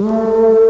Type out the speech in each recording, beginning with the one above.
Música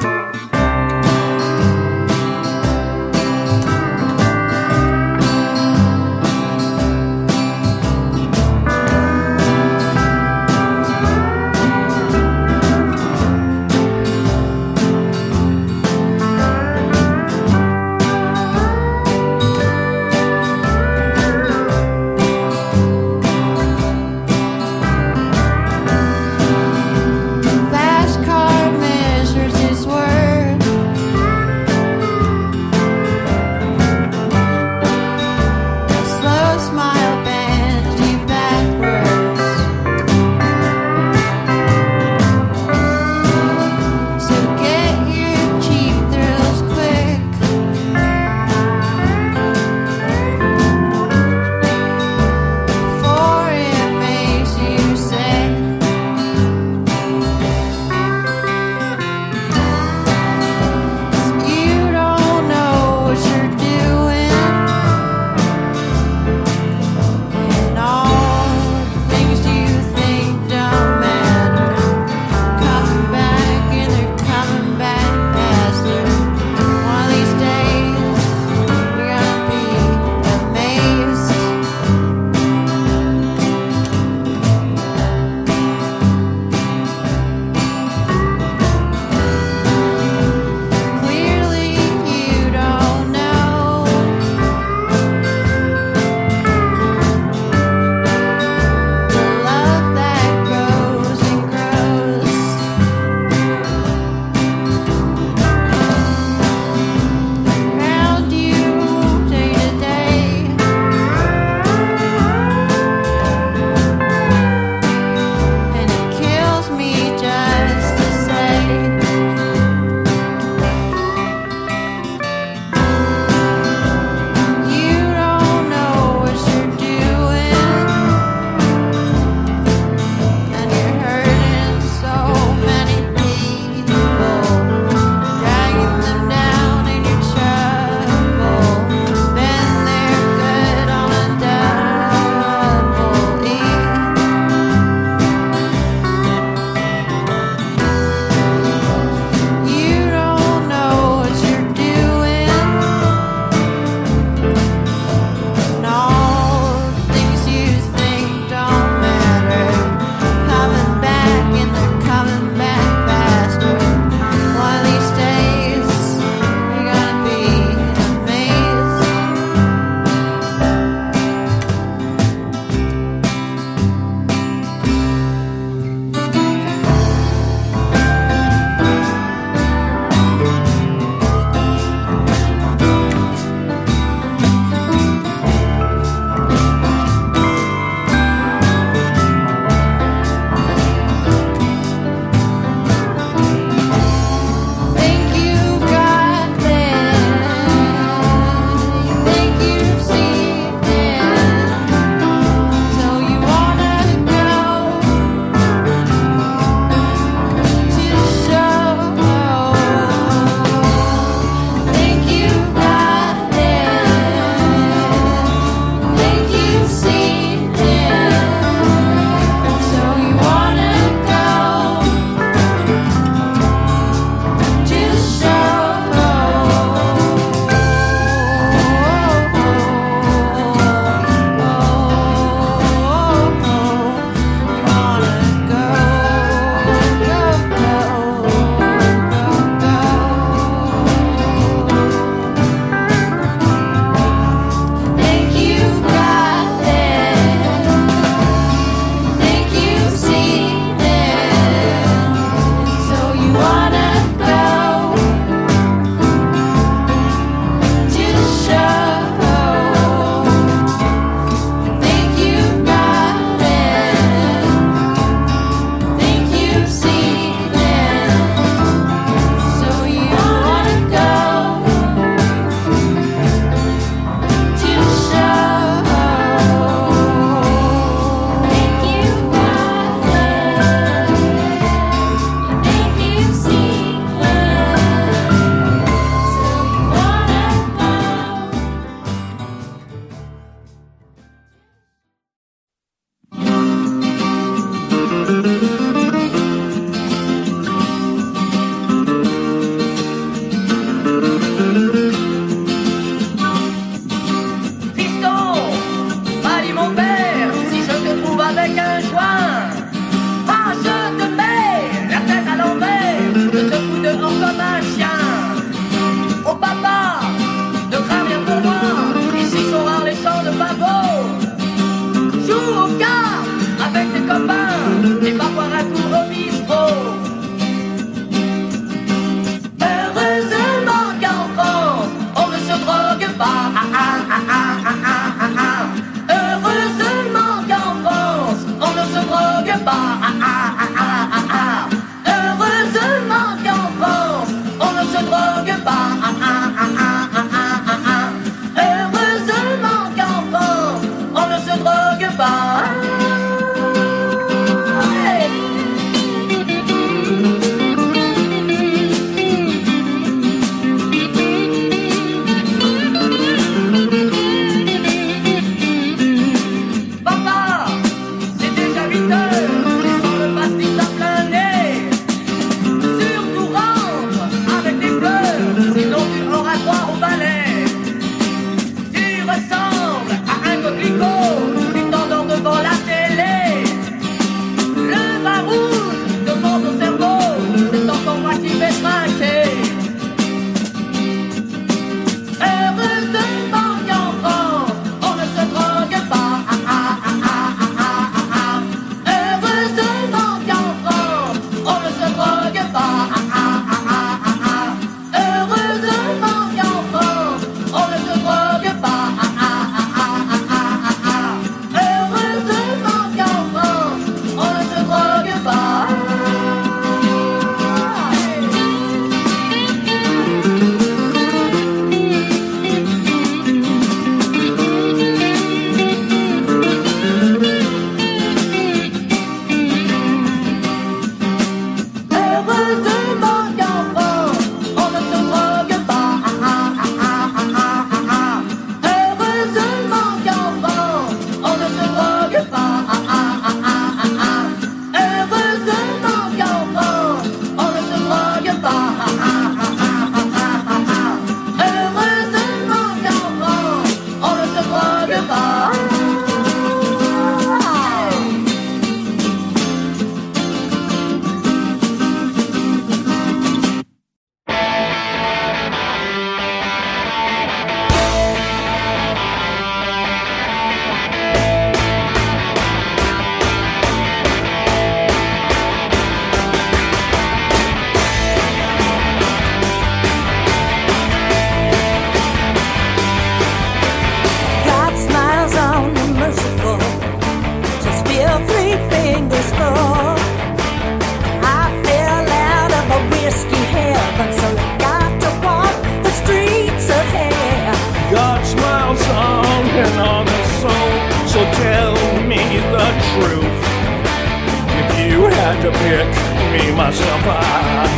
me machucar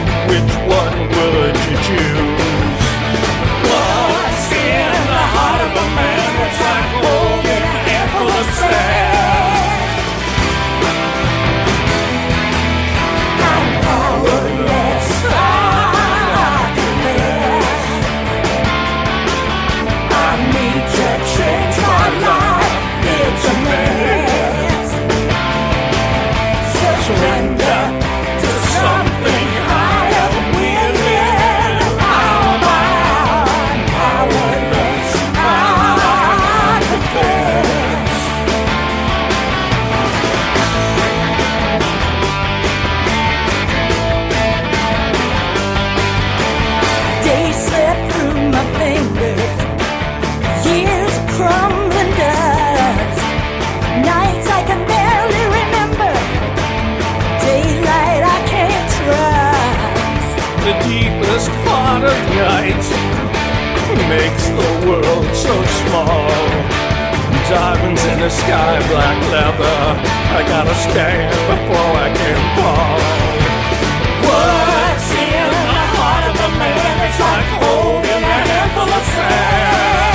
world so small. Diamonds in the sky, black leather. I gotta stand before I can fall. What's in the heart of a man? It's like holding a handful of sand.